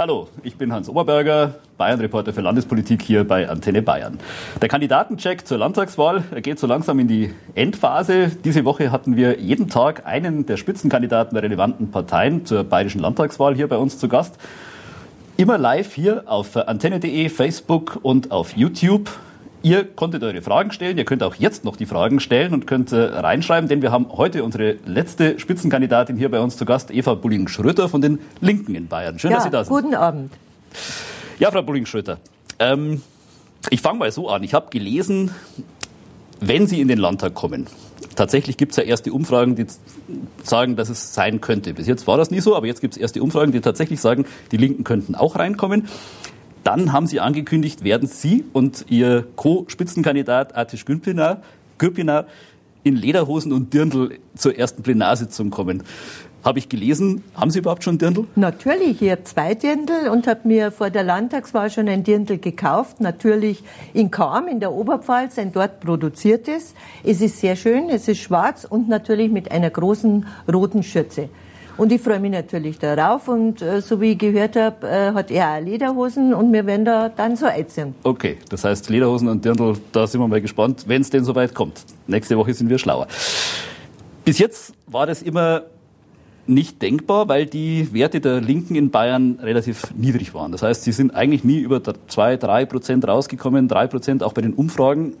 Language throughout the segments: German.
Hallo, ich bin Hans Oberberger, Bayern-Reporter für Landespolitik hier bei Antenne Bayern. Der Kandidatencheck zur Landtagswahl geht so langsam in die Endphase. Diese Woche hatten wir jeden Tag einen der Spitzenkandidaten der relevanten Parteien zur bayerischen Landtagswahl hier bei uns zu Gast. Immer live hier auf antenne.de, Facebook und auf YouTube. Ihr konntet eure Fragen stellen. Ihr könnt auch jetzt noch die Fragen stellen und könnt äh, reinschreiben, denn wir haben heute unsere letzte Spitzenkandidatin hier bei uns zu Gast, Eva Bulling-Schröter von den Linken in Bayern. Schön, ja, dass Sie da sind. Guten Abend. Ja, Frau Bulling-Schröter, ähm, ich fange mal so an. Ich habe gelesen, wenn Sie in den Landtag kommen, tatsächlich gibt es ja erste Umfragen, die sagen, dass es sein könnte. Bis jetzt war das nie so, aber jetzt gibt es erste Umfragen, die tatsächlich sagen, die Linken könnten auch reinkommen. Dann haben Sie angekündigt, werden Sie und Ihr Co-Spitzenkandidat Gürpinar, Gürpinar in Lederhosen und Dirndl zur ersten Plenarsitzung kommen. Habe ich gelesen, haben Sie überhaupt schon Dirndl? Natürlich, ich habe zwei Dirndl und habe mir vor der Landtagswahl schon ein Dirndl gekauft. Natürlich in Kam in der Oberpfalz, ein dort produziertes. Es ist sehr schön, es ist schwarz und natürlich mit einer großen roten Schürze. Und ich freue mich natürlich darauf. Und äh, so wie ich gehört habe, äh, hat er auch Lederhosen und wir werden da dann so einziehen. Okay, das heißt Lederhosen und Dirndl, da sind wir mal gespannt, wenn es denn soweit kommt. Nächste Woche sind wir schlauer. Bis jetzt war das immer nicht denkbar, weil die Werte der Linken in Bayern relativ niedrig waren. Das heißt, sie sind eigentlich nie über zwei, drei Prozent rausgekommen, drei Prozent auch bei den Umfragen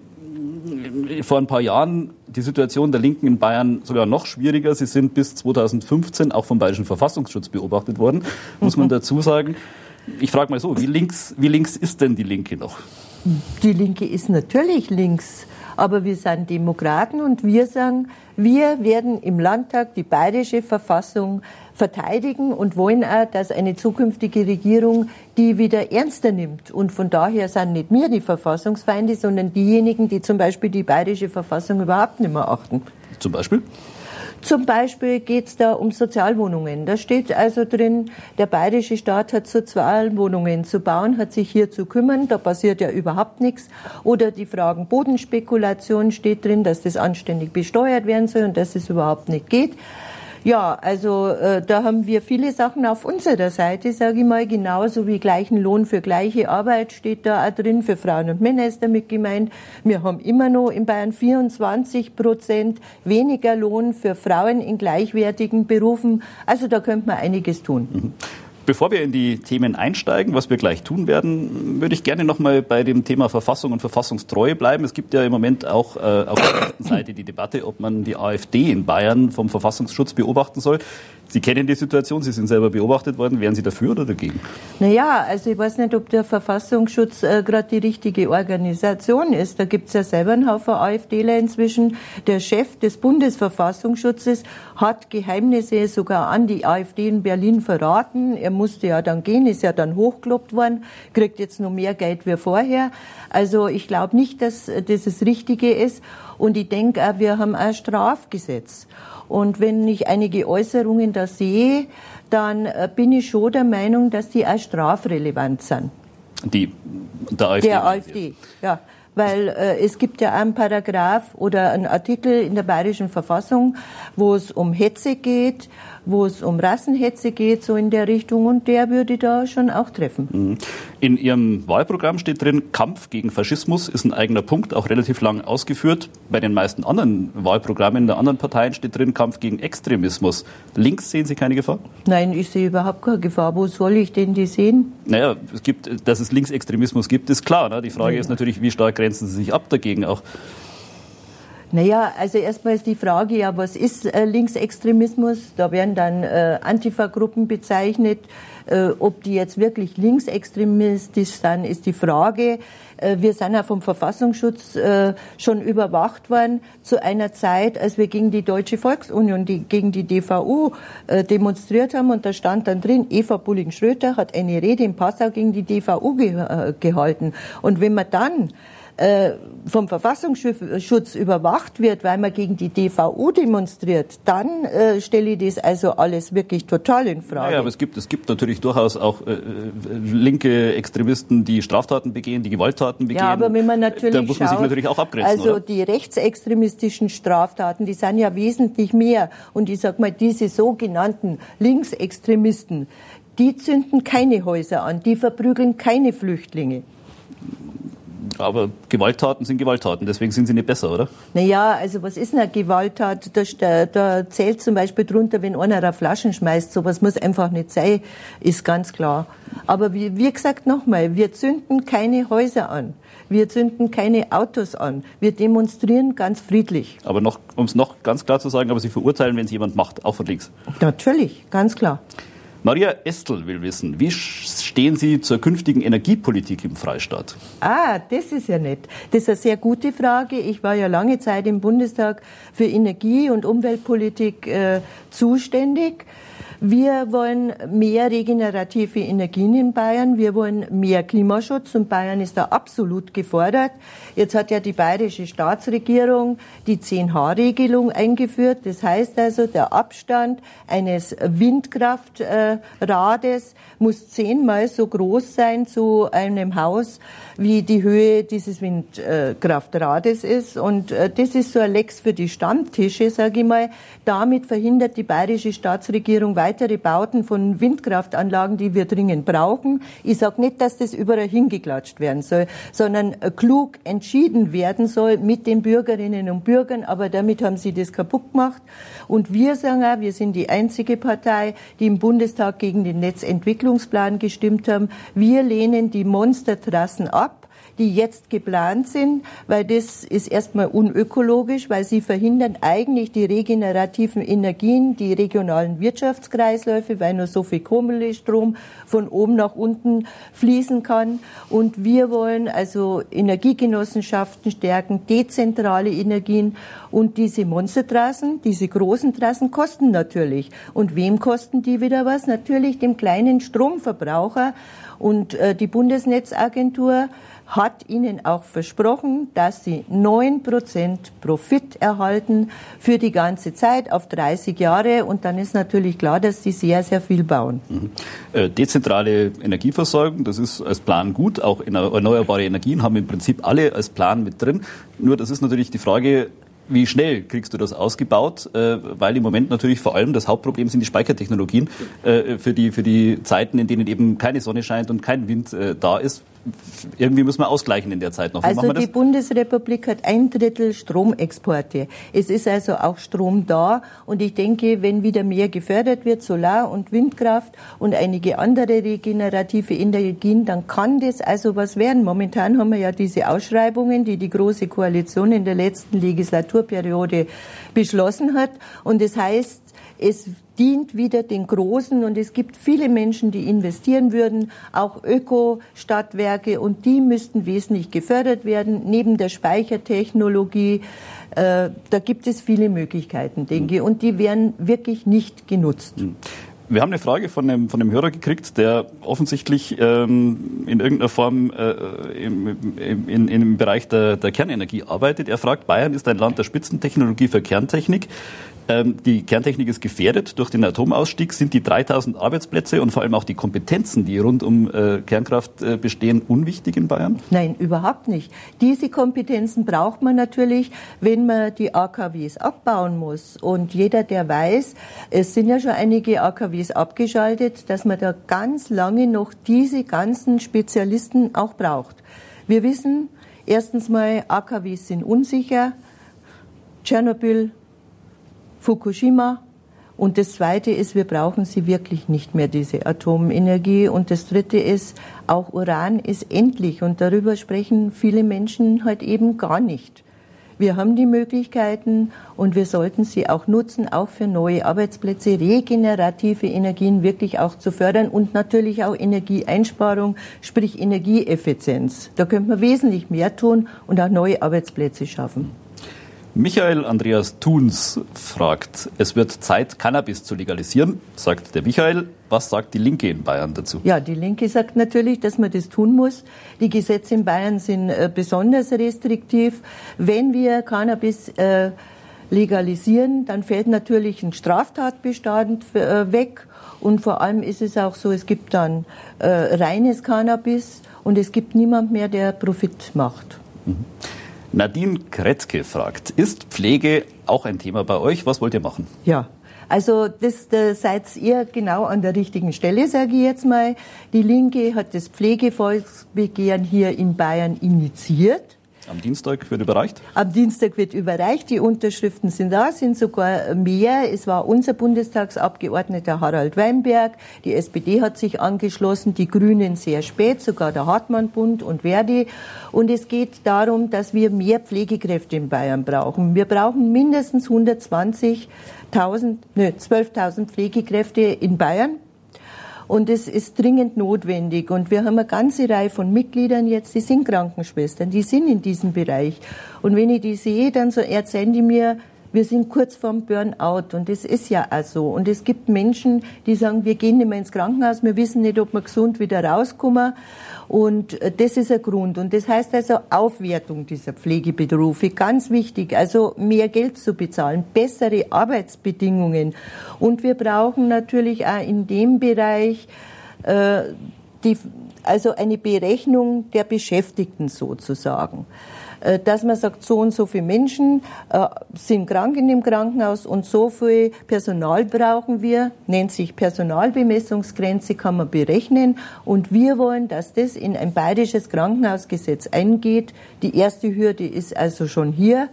vor ein paar Jahren die Situation der Linken in Bayern sogar noch schwieriger. Sie sind bis 2015 auch vom Bayerischen Verfassungsschutz beobachtet worden, muss man dazu sagen. Ich frage mal so, wie links, wie links ist denn die Linke noch? Die Linke ist natürlich links, aber wir sind Demokraten und wir sagen, wir werden im Landtag die bayerische Verfassung verteidigen und wollen auch, dass eine zukünftige Regierung die wieder ernster nimmt. Und von daher sind nicht wir die Verfassungsfeinde, sondern diejenigen, die zum Beispiel die bayerische Verfassung überhaupt nicht mehr achten. Zum Beispiel? Zum Beispiel geht es da um Sozialwohnungen. Da steht also drin, der bayerische Staat hat Sozialwohnungen zu bauen, hat sich hier zu kümmern. Da passiert ja überhaupt nichts. Oder die Fragen Bodenspekulation steht drin, dass das anständig besteuert werden soll und dass es überhaupt nicht geht. Ja, also äh, da haben wir viele Sachen auf unserer Seite, sage ich mal, genauso wie gleichen Lohn für gleiche Arbeit steht da auch drin, für Frauen und Männer ist damit gemeint. Wir haben immer noch in Bayern 24 Prozent weniger Lohn für Frauen in gleichwertigen Berufen. Also da könnte man einiges tun. Mhm. Bevor wir in die Themen einsteigen, was wir gleich tun werden, würde ich gerne noch mal bei dem Thema Verfassung und Verfassungstreue bleiben. Es gibt ja im Moment auch äh, auf der rechten Seite die Debatte, ob man die AfD in Bayern vom Verfassungsschutz beobachten soll. Sie kennen die Situation, Sie sind selber beobachtet worden. Wären Sie dafür oder dagegen? Naja, also ich weiß nicht, ob der Verfassungsschutz äh, gerade die richtige Organisation ist. Da gibt es ja selber einen Haufen AfDler inzwischen. Der Chef des Bundesverfassungsschutzes hat Geheimnisse sogar an die AfD in Berlin verraten. Er musste ja dann gehen, ist ja dann hochgeloppt worden, kriegt jetzt noch mehr Geld wie vorher. Also ich glaube nicht, dass das das Richtige ist. Und ich denke auch, wir haben ein Strafgesetz. Und wenn ich einige Äußerungen da sehe, dann äh, bin ich schon der Meinung, dass die auch strafrelevant sind. Die der AfD? Der AfD, ja. Weil äh, es gibt ja einen Paragraph oder einen Artikel in der bayerischen Verfassung, wo es um Hetze geht, wo es um Rassenhetze geht, so in der Richtung, und der würde da schon auch treffen. Mhm. In Ihrem Wahlprogramm steht drin, Kampf gegen Faschismus ist ein eigener Punkt, auch relativ lang ausgeführt. Bei den meisten anderen Wahlprogrammen der anderen Parteien steht drin, Kampf gegen Extremismus. Links sehen Sie keine Gefahr? Nein, ich sehe überhaupt keine Gefahr. Wo soll ich denn die sehen? Naja, es gibt, dass es Linksextremismus gibt, ist klar. Ne? Die Frage ja. ist natürlich, wie stark grenzen Sie sich ab dagegen auch? Naja, also erstmal ist die Frage ja, was ist äh, Linksextremismus? Da werden dann äh, Antifa-Gruppen bezeichnet. Äh, ob die jetzt wirklich linksextremistisch sind, ist die Frage. Äh, wir sind ja vom Verfassungsschutz äh, schon überwacht worden zu einer Zeit, als wir gegen die Deutsche Volksunion, die, gegen die DVU äh, demonstriert haben. Und da stand dann drin, Eva Bulling-Schröter hat eine Rede in Passau gegen die DVU ge gehalten. Und wenn man dann vom Verfassungsschutz überwacht wird, weil man gegen die DVU demonstriert, dann äh, stelle ich das also alles wirklich total in Frage. Ja, aber es gibt, es gibt natürlich durchaus auch äh, äh, linke Extremisten, die Straftaten begehen, die Gewalttaten begehen. Ja, aber wenn man natürlich da muss man sich natürlich auch abgrenzen. Also oder? die rechtsextremistischen Straftaten, die sind ja wesentlich mehr. Und ich sag mal, diese sogenannten Linksextremisten, Die zünden keine Häuser an, die verprügeln keine Flüchtlinge. Aber Gewalttaten sind Gewalttaten, deswegen sind sie nicht besser, oder? Naja, also was ist eine Gewalttat? Da, da zählt zum Beispiel drunter, wenn einer eine Flaschen schmeißt. Sowas muss einfach nicht sein, ist ganz klar. Aber wie, wie gesagt nochmal, wir zünden keine Häuser an. Wir zünden keine Autos an. Wir demonstrieren ganz friedlich. Aber noch, um es noch ganz klar zu sagen, aber Sie verurteilen, wenn es jemand macht, auch von links. Natürlich, ganz klar. Maria Estel will wissen, wie stehen Sie zur künftigen Energiepolitik im Freistaat? Ah, das ist ja nett. Das ist eine sehr gute Frage. Ich war ja lange Zeit im Bundestag für Energie- und Umweltpolitik äh, zuständig. Wir wollen mehr regenerative Energien in Bayern. Wir wollen mehr Klimaschutz und Bayern ist da absolut gefordert. Jetzt hat ja die bayerische Staatsregierung die 10H-Regelung eingeführt. Das heißt also, der Abstand eines Windkraftrades muss zehnmal so groß sein zu einem Haus, wie die Höhe dieses Windkraftrades ist. Und äh, das ist so ein Lex für die Stammtische, sage ich mal. Damit verhindert die bayerische Staatsregierung weitere Bauten von Windkraftanlagen, die wir dringend brauchen. Ich sage nicht, dass das überall hingeklatscht werden soll, sondern klug entschieden werden soll mit den Bürgerinnen und Bürgern. Aber damit haben sie das kaputt gemacht. Und wir sagen auch, wir sind die einzige Partei, die im Bundestag gegen den Netzentwicklungsplan gestimmt haben. Wir lehnen die Monstertrassen ab die jetzt geplant sind, weil das ist erstmal unökologisch, weil sie verhindern eigentlich die regenerativen Energien, die regionalen Wirtschaftskreisläufe, weil nur so viel Kohlestrom von oben nach unten fließen kann. Und wir wollen also Energiegenossenschaften stärken, dezentrale Energien und diese Monstertrassen, diese großen Trassen kosten natürlich. Und wem kosten die wieder was? Natürlich dem kleinen Stromverbraucher. Und äh, die Bundesnetzagentur hat ihnen auch versprochen, dass sie neun Prozent Profit erhalten für die ganze Zeit auf 30 Jahre. Und dann ist natürlich klar, dass sie sehr, sehr viel bauen. Mhm. Äh, dezentrale Energieversorgung, das ist als Plan gut. Auch erneuerbare Energien haben im Prinzip alle als Plan mit drin. Nur das ist natürlich die Frage, wie schnell kriegst du das ausgebaut? Äh, weil im Moment natürlich vor allem das Hauptproblem sind die Speichertechnologien äh, für, die, für die Zeiten, in denen eben keine Sonne scheint und kein Wind da ist irgendwie müssen wir ausgleichen in der Zeit noch. Wie also die Bundesrepublik hat ein Drittel Stromexporte. Es ist also auch Strom da und ich denke, wenn wieder mehr gefördert wird, Solar- und Windkraft und einige andere regenerative Energien, dann kann das also was werden. Momentan haben wir ja diese Ausschreibungen, die die Große Koalition in der letzten Legislaturperiode beschlossen hat und das heißt, es dient wieder den Großen und es gibt viele Menschen, die investieren würden, auch Öko-Stadtwerke und die müssten wesentlich gefördert werden, neben der Speichertechnologie. Äh, da gibt es viele Möglichkeiten, denke ich, und die werden wirklich nicht genutzt. Hm. Wir haben eine Frage von einem, von einem Hörer gekriegt, der offensichtlich ähm, in irgendeiner Form äh, im, im, in, im Bereich der, der Kernenergie arbeitet. Er fragt, Bayern ist ein Land der Spitzentechnologie für Kerntechnik. Ähm, die Kerntechnik ist gefährdet durch den Atomausstieg. Sind die 3000 Arbeitsplätze und vor allem auch die Kompetenzen, die rund um äh, Kernkraft äh, bestehen, unwichtig in Bayern? Nein, überhaupt nicht. Diese Kompetenzen braucht man natürlich, wenn man die AKWs abbauen muss. Und jeder, der weiß, es sind ja schon einige AKWs abgeschaltet, dass man da ganz lange noch diese ganzen Spezialisten auch braucht. Wir wissen, erstens mal, AKWs sind unsicher. Tschernobyl, Fukushima. Und das Zweite ist, wir brauchen sie wirklich nicht mehr, diese Atomenergie. Und das Dritte ist, auch Uran ist endlich. Und darüber sprechen viele Menschen halt eben gar nicht. Wir haben die Möglichkeiten und wir sollten sie auch nutzen, auch für neue Arbeitsplätze, regenerative Energien wirklich auch zu fördern und natürlich auch Energieeinsparung, sprich Energieeffizienz. Da könnte man wesentlich mehr tun und auch neue Arbeitsplätze schaffen. Michael Andreas Thuns fragt, es wird Zeit, Cannabis zu legalisieren, sagt der Michael. Was sagt die Linke in Bayern dazu? Ja, die Linke sagt natürlich, dass man das tun muss. Die Gesetze in Bayern sind äh, besonders restriktiv. Wenn wir Cannabis äh, legalisieren, dann fällt natürlich ein Straftatbestand äh, weg. Und vor allem ist es auch so, es gibt dann äh, reines Cannabis und es gibt niemand mehr, der Profit macht. Mhm. Nadine Kretzke fragt, ist Pflege auch ein Thema bei euch? Was wollt ihr machen? Ja, Also das, da seid ihr genau an der richtigen Stelle, sage ich jetzt mal. Die Linke hat das Pflegevolksbegehren hier in Bayern initiiert. Am Dienstag wird überreicht? Am Dienstag wird überreicht. Die Unterschriften sind da, sind sogar mehr. Es war unser Bundestagsabgeordneter Harald Weinberg. Die SPD hat sich angeschlossen, die Grünen sehr spät, sogar der Hartmann-Bund und Verdi. Und es geht darum, dass wir mehr Pflegekräfte in Bayern brauchen. Wir brauchen mindestens 120.000, ne, 12.000 Pflegekräfte in Bayern. Und es ist dringend notwendig. Und wir haben eine ganze Reihe von Mitgliedern jetzt, die sind Krankenschwestern, die sind in diesem Bereich. Und wenn ich die sehe, dann so erzählen die mir, wir sind kurz vorm Burnout und das ist ja auch so. Und es gibt Menschen, die sagen, wir gehen nicht mehr ins Krankenhaus, wir wissen nicht, ob wir gesund wieder rauskommen. Und äh, das ist ein Grund. Und das heißt also Aufwertung dieser Pflegeberufe, ganz wichtig. Also mehr Geld zu bezahlen, bessere Arbeitsbedingungen. Und wir brauchen natürlich auch in dem Bereich äh, die, also eine Berechnung der Beschäftigten sozusagen. Äh, dass man sagt, so und so viele Menschen äh, sind krank in dem Krankenhaus und so viel Personal brauchen wir, nennt sich Personalbemessungsgrenze, kann man berechnen. Und wir wollen, dass das in ein bayerisches Krankenhausgesetz eingeht. Die erste Hürde ist also schon hier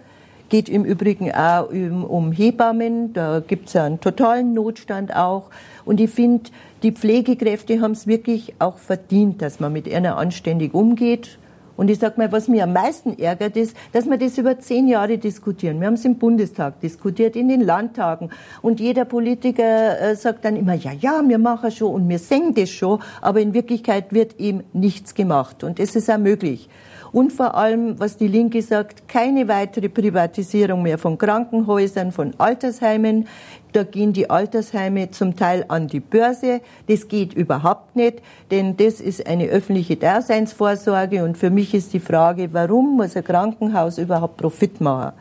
geht im Übrigen auch um Hebammen. Da gibt es einen totalen Notstand auch. Und ich finde, die Pflegekräfte haben es wirklich auch verdient, dass man mit ihnen anständig umgeht. Und ich sage mal, was mir am meisten ärgert, ist, dass wir das über zehn Jahre diskutieren. Wir haben es im Bundestag diskutiert, in den Landtagen. Und jeder Politiker äh, sagt dann immer, ja, ja, wir machen schon und wir singen das schon. Aber in Wirklichkeit wird eben nichts gemacht. Und es ist auch möglich. Und vor allem, was die Linke sagt, keine weitere Privatisierung mehr von Krankenhäusern, von Altersheimen. Da gehen die Altersheime zum Teil an die Börse. Das geht überhaupt nicht, denn das ist eine öffentliche Daseinsvorsorge. Und für mich ist die Frage, warum muss ein Krankenhaus überhaupt Profit machen?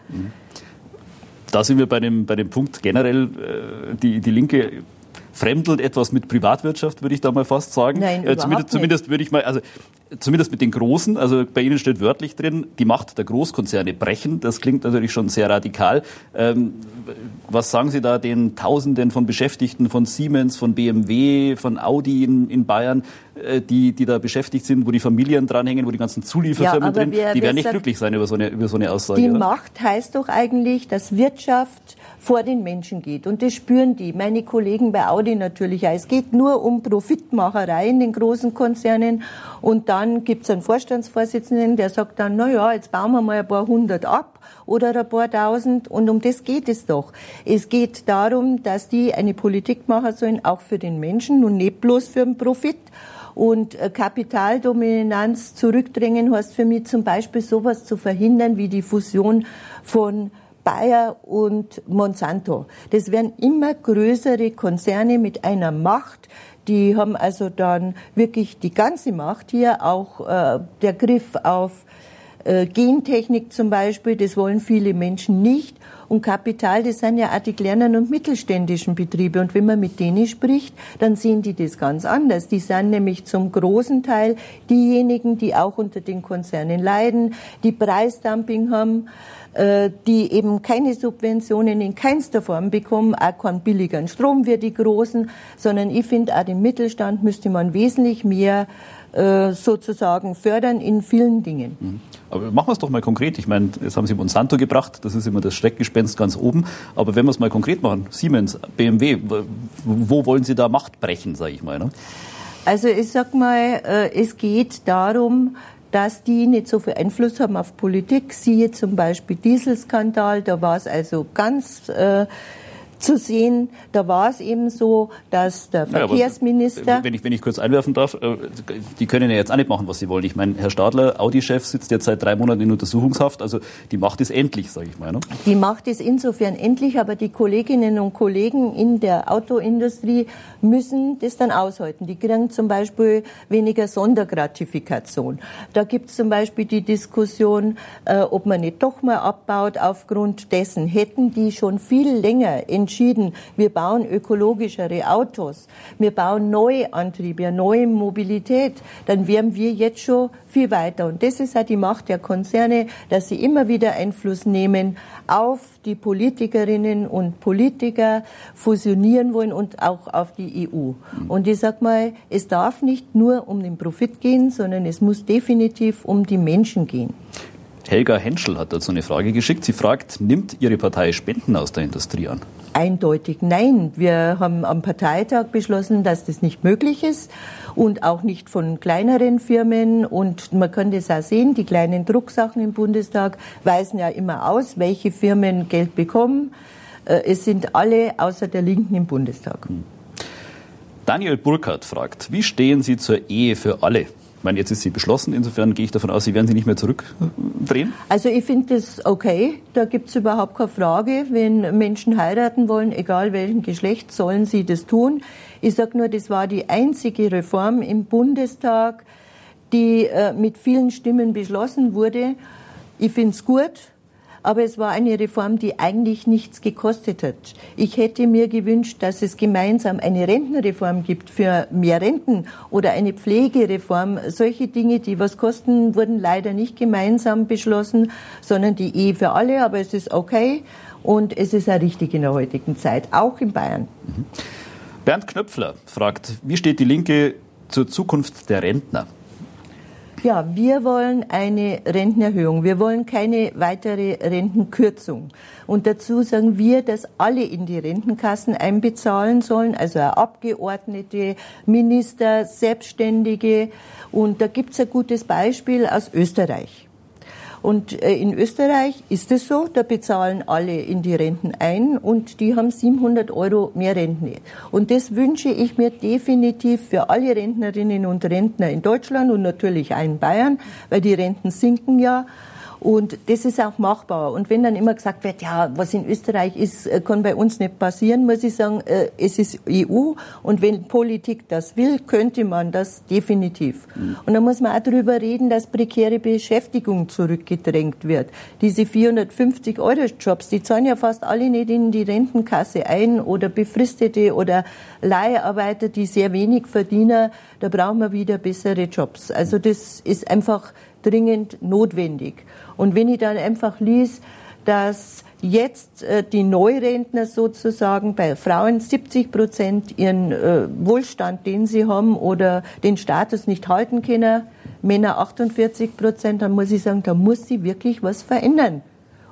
Da sind wir bei dem, bei dem Punkt generell, äh, die, die Linke fremdelt etwas mit Privatwirtschaft, würde ich da mal fast sagen. Nein, äh, zumindest, zumindest würde ich mal, also zumindest mit den Großen, also bei Ihnen steht wörtlich drin, die Macht der Großkonzerne brechen. Das klingt natürlich schon sehr radikal. Ähm, was sagen Sie da den Tausenden von Beschäftigten von Siemens, von BMW, von Audi in, in Bayern, äh, die, die da beschäftigt sind, wo die Familien dranhängen, wo die ganzen Zulieferfirmen ja, drin, wir, die werden nicht glücklich sein über so eine, über so eine Aussage. Die oder? Macht heißt doch eigentlich, dass Wirtschaft vor den Menschen geht. Und das spüren die, meine Kollegen bei Audi natürlich auch. Es geht nur um Profitmacherei in den großen Konzernen. Und dann gibt es einen Vorstandsvorsitzenden, der sagt dann, na ja, jetzt bauen wir mal ein paar hundert ab oder ein paar tausend. Und um das geht es doch. Es geht darum, dass die eine Politik machen sollen, auch für den Menschen und nicht bloß für den Profit. Und äh, Kapitaldominanz zurückdrängen heißt für mich zum Beispiel sowas zu verhindern wie die Fusion von Bayer und Monsanto. Das werden immer größere Konzerne mit einer Macht, die haben also dann wirklich die ganze Macht hier, auch äh, der Griff auf äh, Gentechnik zum Beispiel, das wollen viele Menschen nicht. Und Kapital, das sind ja auch die kleinen und mittelständischen Betriebe. Und wenn man mit denen spricht, dann sehen die das ganz anders. Die sind nämlich zum großen Teil diejenigen, die auch unter den Konzernen leiden, die Preisdumping haben. Äh, die eben keine Subventionen in keinster Form bekommen, auch keinen billigeren Strom wie die Großen, sondern ich finde, auch den Mittelstand müsste man wesentlich mehr äh, sozusagen fördern in vielen Dingen. Mhm. Aber machen wir es doch mal konkret. Ich meine, jetzt haben Sie Monsanto gebracht, das ist immer das Schreckgespenst ganz oben. Aber wenn wir es mal konkret machen, Siemens, BMW, wo wollen Sie da Macht brechen, sage ich mal? Ne? Also ich sag mal, äh, es geht darum, dass die nicht so viel Einfluss haben auf Politik. Siehe zum Beispiel Dieselskandal, da war es also ganz äh, zu sehen. Da war es eben so, dass der Verkehrsminister. Ja, wenn, ich, wenn ich kurz einwerfen darf, äh, die können ja jetzt auch nicht machen, was sie wollen. Ich meine, Herr Stadler, Audi-Chef, sitzt jetzt seit drei Monaten in Untersuchungshaft. Also die Macht ist endlich, sage ich mal. Ne? Die Macht ist insofern endlich, aber die Kolleginnen und Kollegen in der Autoindustrie müssen das dann aushalten. Die kriegen zum Beispiel weniger Sondergratifikation. Da gibt es zum Beispiel die Diskussion, äh, ob man nicht doch mal abbaut. Aufgrund dessen hätten die schon viel länger entschieden, entschieden, wir bauen ökologischere Autos, wir bauen neue Antriebe, neue Mobilität, dann wären wir jetzt schon viel weiter. Und das ist ja die Macht der Konzerne, dass sie immer wieder Einfluss nehmen auf die Politikerinnen und Politiker, fusionieren wollen und auch auf die EU. Und ich sag mal, es darf nicht nur um den Profit gehen, sondern es muss definitiv um die Menschen gehen. Helga Henschel hat dazu eine Frage geschickt. Sie fragt, nimmt Ihre Partei Spenden aus der Industrie an? Eindeutig nein. Wir haben am Parteitag beschlossen, dass das nicht möglich ist und auch nicht von kleineren Firmen. Und man kann das auch sehen, die kleinen Drucksachen im Bundestag weisen ja immer aus, welche Firmen Geld bekommen. Äh, es sind alle außer der Linken im Bundestag. Daniel Burkhardt fragt, wie stehen Sie zur Ehe für alle? Ich meine, jetzt ist sie beschlossen, insofern gehe ich davon aus, Sie werden sie nicht mehr zurückdrehen. Also ich finde das okay, da gibt es überhaupt keine Frage. Wenn Menschen heiraten wollen, egal welchen Geschlecht, sollen sie das tun. Ich sage nur, das war die einzige Reform im Bundestag, die äh, mit vielen Stimmen beschlossen wurde. Ich finde es gut, aber es war eine Reform, die eigentlich nichts gekostet hat. Ich hätte mir gewünscht, dass es gemeinsam eine Rentenreform gibt für mehr Renten oder eine Pflegereform. Solche Dinge, die was kosten, wurden leider nicht gemeinsam beschlossen, sondern die Ehe für alle. Aber es ist okay und es ist auch richtig in der heutigen Zeit, auch in Bayern. Mhm. Bernd Knöpfler fragt, wie steht die Linke zur Zukunft der Rentner? Ja, wir wollen eine Rentenerhöhung. Wir wollen keine weitere Rentenkürzung. Und dazu sagen wir, dass alle in die Rentenkassen einbezahlen sollen, also Abgeordnete, Minister, Selbstständige. Und da gibt es ein gutes Beispiel aus Österreich. Und äh, in Österreich ist es so, da bezahlen alle in die Renten ein und die haben 700 Euro mehr Renten. Und das wünsche ich mir definitiv für alle Rentnerinnen und Rentner in Deutschland und natürlich auch in Bayern, weil die Renten sinken ja. Und das ist auch machbar. Und wenn dann immer gesagt wird, ja, was in Österreich ist, äh, kann bei uns nicht passieren, muss ich sagen, äh, es ist EU. Und wenn Politik das will, könnte man das definitiv. Mhm. Und dann muss man auch darüber reden, dass prekäre Beschäftigung zurückgedrängt wird. Diese 450 Euro Jobs, die zahlen ja fast alle nicht in die Rentenkasse ein oder befristete oder Leiharbeiter, die sehr wenig verdienen. Da brauchen wir wieder bessere Jobs. Also das ist einfach dringend notwendig. Und wenn ich dann einfach lies, dass jetzt äh, die Neurentner sozusagen bei Frauen 70 Prozent ihren äh, Wohlstand, den sie haben oder den Status nicht halten können, Männer 48 Prozent, dann muss ich sagen, da muss sie wirklich was verändern.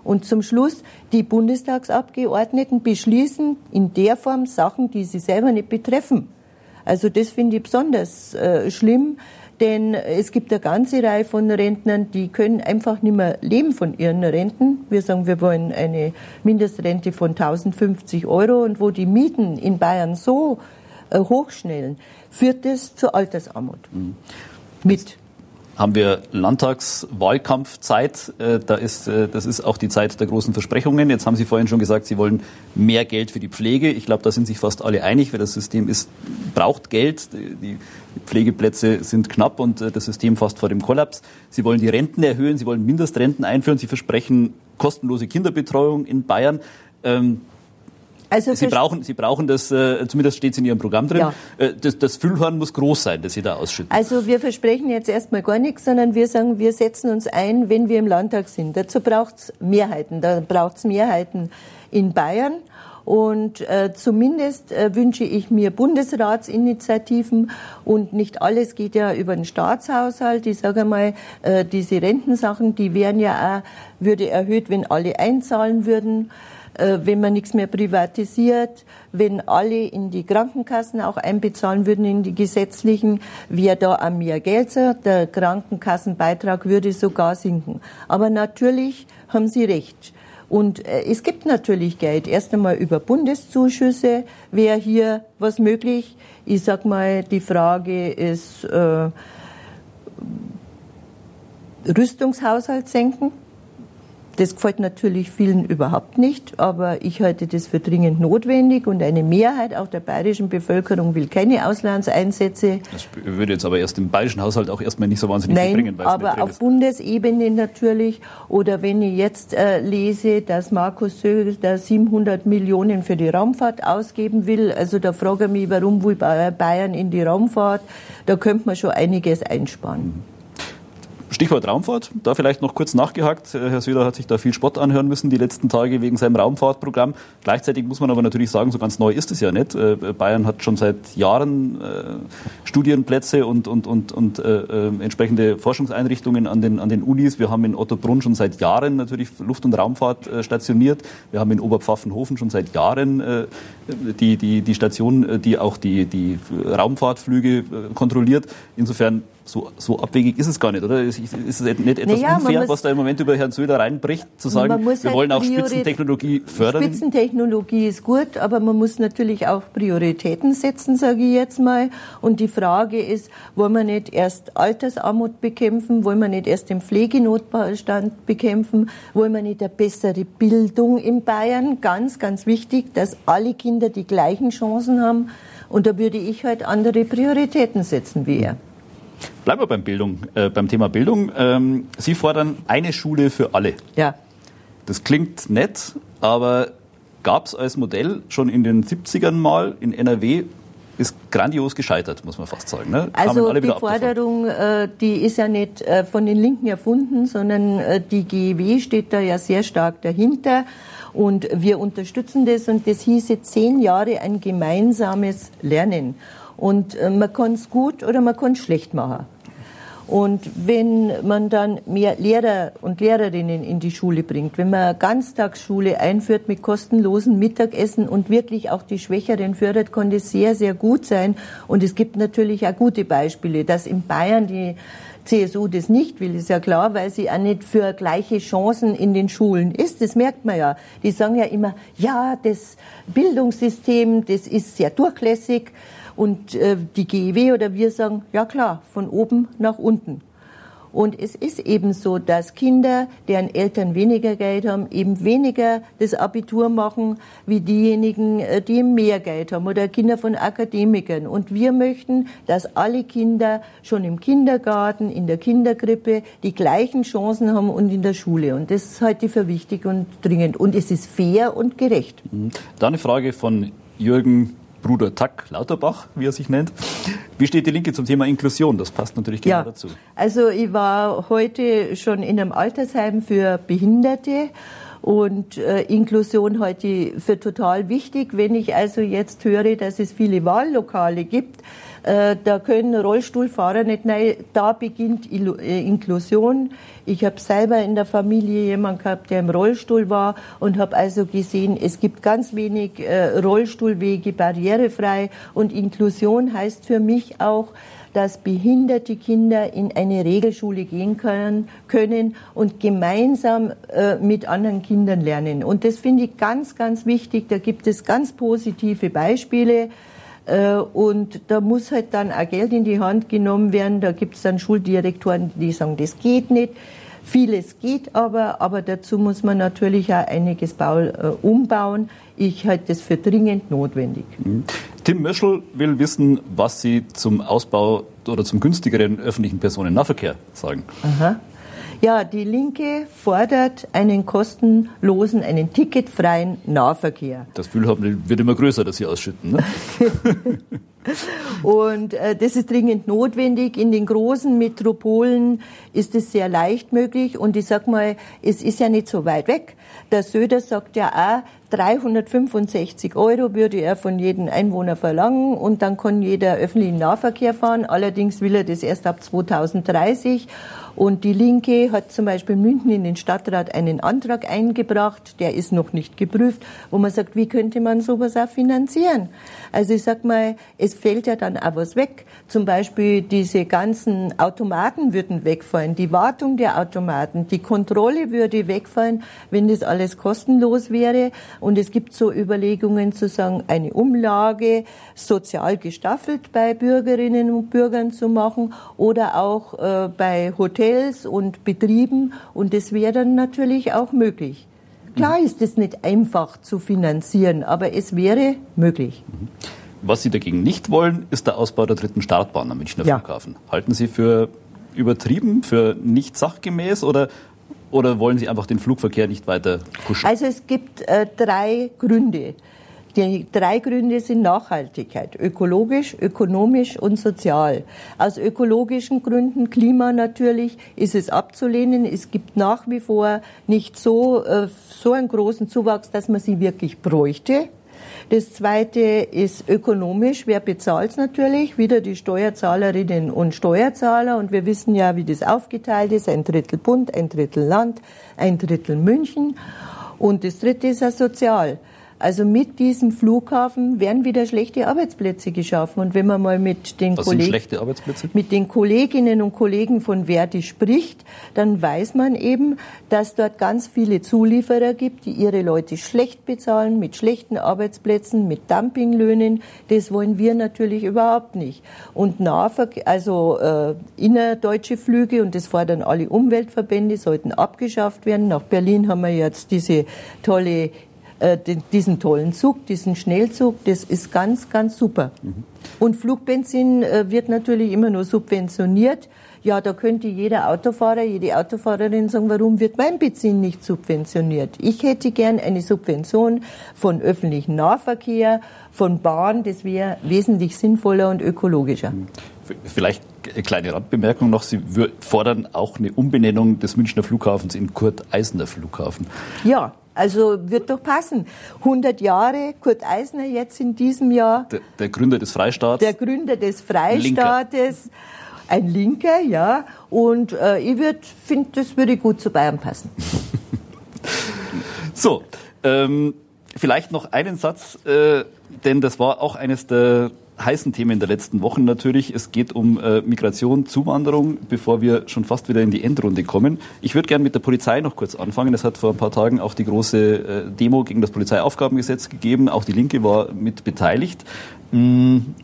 Und zum Schluss, die Bundestagsabgeordneten beschließen in der Form Sachen, die sie selber nicht betreffen. Also das finde ich besonders äh, schlimm, denn es gibt eine ganze Reihe von Rentnern, die können einfach nicht mehr leben von ihren Renten. Wir sagen, wir wollen eine Mindestrente von 1050 Euro und wo die Mieten in Bayern so äh, hochschnellen, führt das zur Altersarmut. Mhm. Mit haben wir Landtagswahlkampfzeit. Äh, da ist, äh, das ist auch die Zeit der großen Versprechungen. Jetzt haben Sie vorhin schon gesagt, Sie wollen mehr Geld für die Pflege. Ich glaube, da sind sich fast alle einig, weil das System ist, braucht Geld. Die Pflegeplätze sind knapp und äh, das System fast vor dem Kollaps. Sie wollen die Renten erhöhen, Sie wollen Mindestrenten einführen. Sie versprechen kostenlose Kinderbetreuung in Bayern. Ähm, also Sie brauchen, Sie brauchen das, äh, zumindest steht es in Ihrem Programm drin, ja. äh, das, das Füllhorn muss groß sein, das Sie da ausschütten. Also wir versprechen jetzt erstmal gar nichts, sondern wir sagen, wir setzen uns ein, wenn wir im Landtag sind. Dazu braucht es Mehrheiten. Da braucht es Mehrheiten in Bayern. Und äh, zumindest äh, wünsche ich mir Bundesratsinitiativen und nicht alles geht ja über den Staatshaushalt. Ich sage mal, äh, diese Rentensachen, die wären ja auch, würde erhöht, wenn alle einzahlen würden. Äh, wenn man nichts mehr privatisiert, wenn alle in die Krankenkassen auch einbezahlen würden, in die gesetzlichen, wäre da auch mehr Geld. Der Krankenkassenbeitrag würde sogar sinken. Aber natürlich haben Sie recht. Und äh, es gibt natürlich Geld. Erst einmal über Bundeszuschüsse wäre hier was möglich. Ich sag mal, die Frage ist äh, Rüstungshaushalt senken Das gefällt natürlich vielen überhaupt nicht, aber ich halte das für dringend notwendig und eine Mehrheit auch der bayerischen Bevölkerung will keine Auslandseinsätze. Das würde jetzt aber erst im bayerischen Haushalt auch erstmal nicht so wahnsinnig Nein, viel bringen. Weil aber auf Bundesebene natürlich. Oder wenn ich jetzt äh, lese, dass Markus Söder 700 Millionen für die Raumfahrt ausgeben will, also da frage ich mich, warum will Bayern in die Raumfahrt? Da könnte man schon einiges einsparen. Mhm. Stichwort Raumfahrt, da vielleicht noch kurz nachgehakt. Herr Söder hat sich da viel Spott anhören müssen die letzten Tage wegen seinem Raumfahrtprogramm. Gleichzeitig muss man aber natürlich sagen, so ganz neu ist es ja nicht. Äh, Bayern hat schon seit Jahren äh, Studienplätze und, und, und, und äh, äh, entsprechende Forschungseinrichtungen an den, an den Unis. Wir haben in Ottobrunn schon seit Jahren natürlich Luft- und Raumfahrt äh, stationiert. Wir haben in Oberpfaffenhofen schon seit Jahren äh, die, die, die Station, die auch die, die Raumfahrtflüge kontrolliert. Insofern so, so abwegig ist es gar nicht, oder? Ist, ist es nicht etwas naja, unfair, was da im Moment über Herrn Söder reinbricht, zu sagen, wir halt wollen auch Spitzentechnologie fördern? Spitzentechnologie ist gut, aber man muss natürlich auch Prioritäten setzen, sage ich jetzt mal. Und die Frage ist, wollen wir nicht erst Altersarmut bekämpfen? Wollen wir nicht erst den Pflegenotstand bekämpfen? Wollen wir nicht eine bessere Bildung in Bayern? Ganz, ganz wichtig, dass alle Kinder die gleichen Chancen haben. Und da würde ich halt andere Prioritäten setzen wie er. Bleiben wir beim Bildung, äh, beim Thema Bildung. Ähm, Sie fordern eine Schule für alle. Ja. Das klingt nett, aber gab es als Modell schon in den 70ern mal in NRW ist grandios gescheitert, muss man fast sagen. Ne? Also die Forderung, äh, die ist ja nicht äh, von den Linken erfunden, sondern äh, die GEW steht da ja sehr stark dahinter. Und wir unterstützen das und das hieße zehn Jahre ein gemeinsames Lernen. Und äh, man kann es gut oder man kann es schlecht machen. Und wenn man dann mehr Lehrer und Lehrerinnen in die Schule bringt, wenn man Ganztagsschule einführt mit kostenlosen Mittagessen und wirklich auch die Schwächeren fördert, kann das sehr, sehr gut sein. Und es gibt natürlich auch gute Beispiele, dass in Bayern die CSU das nicht will, ist ja klar, weil sie auch nicht für gleiche Chancen in den Schulen ist. Das merkt man ja. Die sagen ja immer, ja, das Bildungssystem, das ist sehr durchlässig. Und äh, die GEW oder wir sagen, ja klar, von oben nach unten. Und es ist eben so, dass Kinder, deren Eltern weniger Geld haben, eben weniger das Abitur machen wie diejenigen, äh, die mehr Geld haben oder Kinder von Akademikern. Und wir möchten, dass alle Kinder schon im Kindergarten, in der Kinderkrippe die gleichen Chancen haben und in der Schule. Und das halte ich für wichtig und dringend. Und es ist fair und gerecht. Mhm. Da eine Frage von Jürgen Bruder Tack Lauterbach, wie er sich nennt. Wie steht die Linke zum Thema Inklusion? Das passt natürlich genau ja, dazu. Also ich war heute schon in einem Altersheim für Behinderte und äh, Inklusion ich für total wichtig. Wenn ich also jetzt höre, dass es viele Wahllokale gibt, da können Rollstuhlfahrer nicht rein, da beginnt äh, Inklusion. Ich habe selber in der Familie jemanden gehabt, der im Rollstuhl war und habe also gesehen, es gibt ganz wenig äh, Rollstuhlwege barrierefrei und Inklusion heißt für mich auch, dass behinderte Kinder in eine Regelschule gehen können, können und gemeinsam äh, mit anderen Kindern lernen. Und das finde ich ganz, ganz wichtig. Da gibt es ganz positive Beispiele. Äh, und da muss halt dann auch Geld in die Hand genommen werden. Da gibt es dann Schuldirektoren, die sagen, das geht nicht. Vieles geht aber, aber dazu muss man natürlich auch einiges äh, umbauen. Ich halte das für dringend notwendig. Mhm. Tim Möschel will wissen, was Sie zum Ausbau oder zum günstigeren öffentlichen Personennahverkehr sagen. Aha. Ja, die Linke fordert einen kostenlosen, einen ticketfreien Nahverkehr. Das Gefühl haben, wird immer größer, dass Sie ausschütten. Ne? Und äh, das ist dringend notwendig. In den großen Metropolen ist es sehr leicht möglich. Und ich sag mal, es ist ja nicht so weit weg. Der Söder sagt ja auch, 365 Euro würde er von jedem Einwohner verlangen und dann kann jeder öffentlichen Nahverkehr fahren. Allerdings will er das erst ab 2030. Und die Linke hat zum Beispiel München in den Stadtrat einen Antrag eingebracht, der ist noch nicht geprüft, wo man sagt, wie könnte man sowas auch finanzieren? Also ich sag mal, es fällt ja dann auch was weg. Zum Beispiel diese ganzen Automaten würden wegfallen, die Wartung der Automaten, die Kontrolle würde wegfallen, wenn das alles kostenlos wäre. Und es gibt so Überlegungen zu sagen, eine Umlage sozial gestaffelt bei Bürgerinnen und Bürgern zu machen oder auch äh, bei Hotels und Betrieben. Und das wäre dann natürlich auch möglich. Klar ist es nicht einfach zu finanzieren, aber es wäre möglich. Was Sie dagegen nicht wollen, ist der Ausbau der dritten Startbahn am Münchner ja. Flughafen. Halten Sie für übertrieben, für nicht sachgemäß oder, oder wollen Sie einfach den Flugverkehr nicht weiter pushen? Also es gibt äh, drei Gründe. Die drei Gründe sind Nachhaltigkeit, ökologisch, ökonomisch und sozial. Aus ökologischen Gründen, Klima natürlich, ist es abzulehnen. Es gibt nach wie vor nicht so, äh, so einen großen Zuwachs, dass man sie wirklich bräuchte. Das zweite ist ökonomisch. Wer bezahlt es natürlich? Wieder die Steuerzahlerinnen und Steuerzahler. Und wir wissen ja, wie das aufgeteilt ist. Ein Drittel Bund, ein Drittel Land, ein Drittel München. Und das dritte ist ja sozial. Also mit diesem Flughafen werden wieder schlechte Arbeitsplätze geschaffen. Und wenn man mal mit den, Kollegen, mit den Kolleginnen und Kollegen von Verdi spricht, dann weiß man eben, dass dort ganz viele Zulieferer gibt, die ihre Leute schlecht bezahlen, mit schlechten Arbeitsplätzen, mit Dumpinglöhnen. Das wollen wir natürlich überhaupt nicht. Und Nahverkehr, also äh, innerdeutsche Flüge, und das fordern alle Umweltverbände, sollten abgeschafft werden. Nach Berlin haben wir jetzt diese tolle äh, diesen tollen Zug, diesen Schnellzug, das ist ganz, ganz super. Mhm. Und Flugbenzin äh, wird natürlich immer nur subventioniert. Ja, da könnte jeder Autofahrer, jede Autofahrerin sagen, warum wird mein Benzin nicht subventioniert? Ich hätte gern eine Subvention von öffentlichem Nahverkehr, von Bahn, das wäre wesentlich sinnvoller und ökologischer. Mhm. Vielleicht eine kleine Randbemerkung noch. Sie fordern auch eine Umbenennung des Münchner Flughafens in Kurt-Eisner Flughafen. Ja, also wird doch passen. 100 Jahre, Kurt Eisner jetzt in diesem Jahr. Der, der Gründer des Freistaates. Der Gründer des Freistaates. Linker. Ein Linker, ja. Und äh, ich finde, das würde gut zu Bayern passen. so, ähm, vielleicht noch einen Satz, äh, denn das war auch eines der heißen Themen der letzten Wochen natürlich. Es geht um äh, Migration, Zuwanderung, bevor wir schon fast wieder in die Endrunde kommen. Ich würde gerne mit der Polizei noch kurz anfangen. Es hat vor ein paar Tagen auch die große äh, Demo gegen das Polizeiaufgabengesetz gegeben. Auch die Linke war mit beteiligt. Mhm.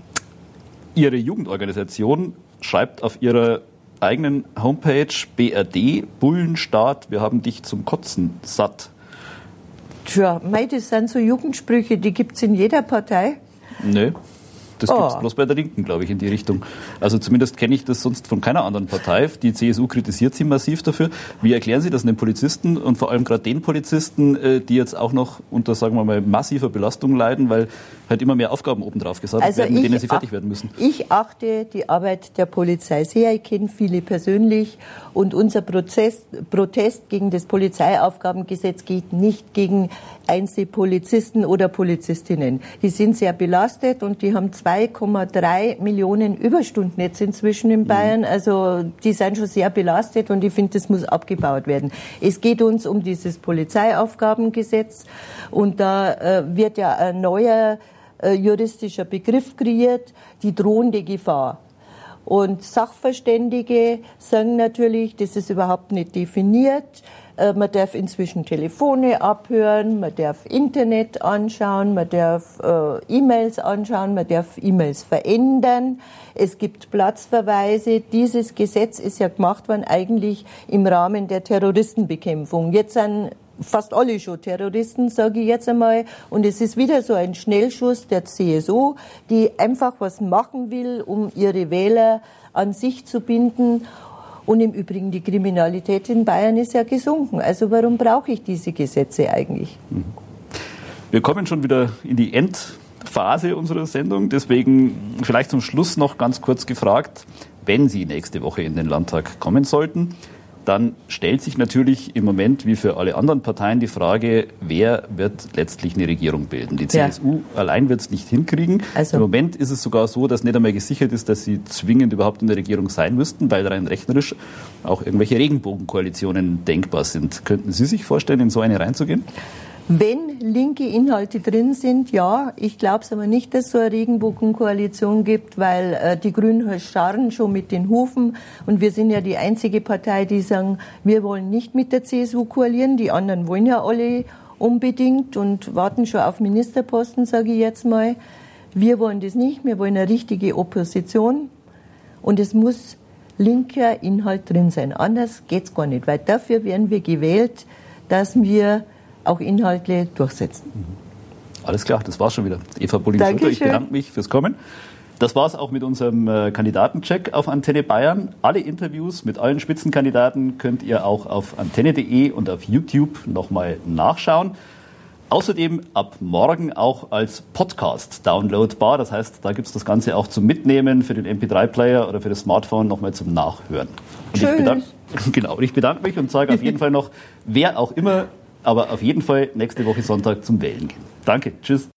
Ihre Jugendorganisation schreibt auf ihrer eigenen Homepage BRD, Bullenstaat, wir haben dich zum Kotzen satt. Tja, mei, das sind so Jugendsprüche, die gibt es in jeder Partei. Nö. Das oh. gibt es bloß bei der Linken, glaube ich, in die Richtung. Also zumindest kenne ich das sonst von keiner anderen Partei. Die CSU kritisiert sie massiv dafür. Wie erklären Sie das den Polizisten und vor allem gerade den Polizisten, äh, die jetzt auch noch unter, sagen wir mal, massiver Belastung leiden, weil halt immer mehr Aufgaben obendrauf gesagt also werden, mit denen sie fertig werden müssen? Ich achte die Arbeit der Polizei sehr. Ich kenne viele persönlich und unser Prozess, Protest gegen das Polizeiaufgabengesetz geht nicht gegen Einzelpolizisten oder Polizistinnen. Die sind sehr belastet und die haben 2,3 Millionen Überstunden jetzt inzwischen in Bayern. Also die sind schon sehr belastet und ich finde, das muss abgebaut werden. Es geht uns um dieses Polizeiaufgabengesetz und da äh, wird ja ein neuer äh, juristischer Begriff kreiert, die drohende Gefahr. Und Sachverständige sagen natürlich, das ist überhaupt nicht definiert. Äh, man darf inzwischen Telefone abhören, man darf Internet anschauen, man darf äh, E-Mails anschauen, man darf E-Mails verändern. Es gibt Platzverweise. Dieses Gesetz ist ja gemacht worden eigentlich im Rahmen der Terroristenbekämpfung. Jetzt sind fast alle schon Terroristen, sage ich jetzt einmal. Und es ist wieder so ein Schnellschuss der CSU, die einfach was machen will, um ihre Wähler an sich zu binden. Und im Übrigen, die Kriminalität in Bayern ist ja gesunken. Also warum brauche ich diese Gesetze eigentlich? Mhm. Wir kommen schon wieder in die Endphase unserer Sendung. Deswegen vielleicht zum Schluss noch ganz kurz gefragt, wenn Sie nächste Woche in den Landtag kommen sollten, dann stellt sich natürlich im Moment wie für alle anderen Parteien die Frage, wer wird letztlich eine Regierung bilden. Die CSU ja. allein wird es nicht hinkriegen. Also Im Moment ist es sogar so, dass nicht einmal gesichert ist, dass sie zwingend überhaupt in der Regierung sein müssten, weil rein rechnerisch auch irgendwelche Regenbogenkoalitionen denkbar sind. Könnten Sie sich vorstellen, in so eine reinzugehen? Wenn linke Inhalte drin sind, ja. Ich glaube es aber nicht, dass es so eine Regenbogenkoalition gibt, weil äh, die Grünen starren schon mit den Hufen und wir sind ja die einzige Partei, die sagen, wir wollen nicht mit der CSU koalieren. Die anderen wollen ja alle unbedingt und warten schon auf Ministerposten, sage ich jetzt mal. Wir wollen das nicht. Wir wollen eine richtige Opposition und es muss linker Inhalt drin sein. Anders geht's gar nicht, weil dafür werden wir gewählt, dass wir auch Inhalte durchsetzen. Alles klar, das war's schon wieder. Eva Bulling-Schulter, ich bedanke mich fürs Kommen. Das war's auch mit unserem äh, Kandidatencheck auf Antenne Bayern. Alle Interviews mit allen Spitzenkandidaten könnt ihr auch auf antenne.de und auf YouTube nochmal nachschauen. Außerdem ab morgen auch als Podcast downloadbar. Das heißt, da gibt's das Ganze auch zum Mitnehmen für den MP3-Player oder für das Smartphone nochmal zum Nachhören. Und Tschüss. Ich bedanke, genau, und ich bedanke mich und sage auf jeden Fall noch, wer auch immer aber auf jeden Fall nächste Woche Sonntag zum Wählen gehen. Danke, tschüss.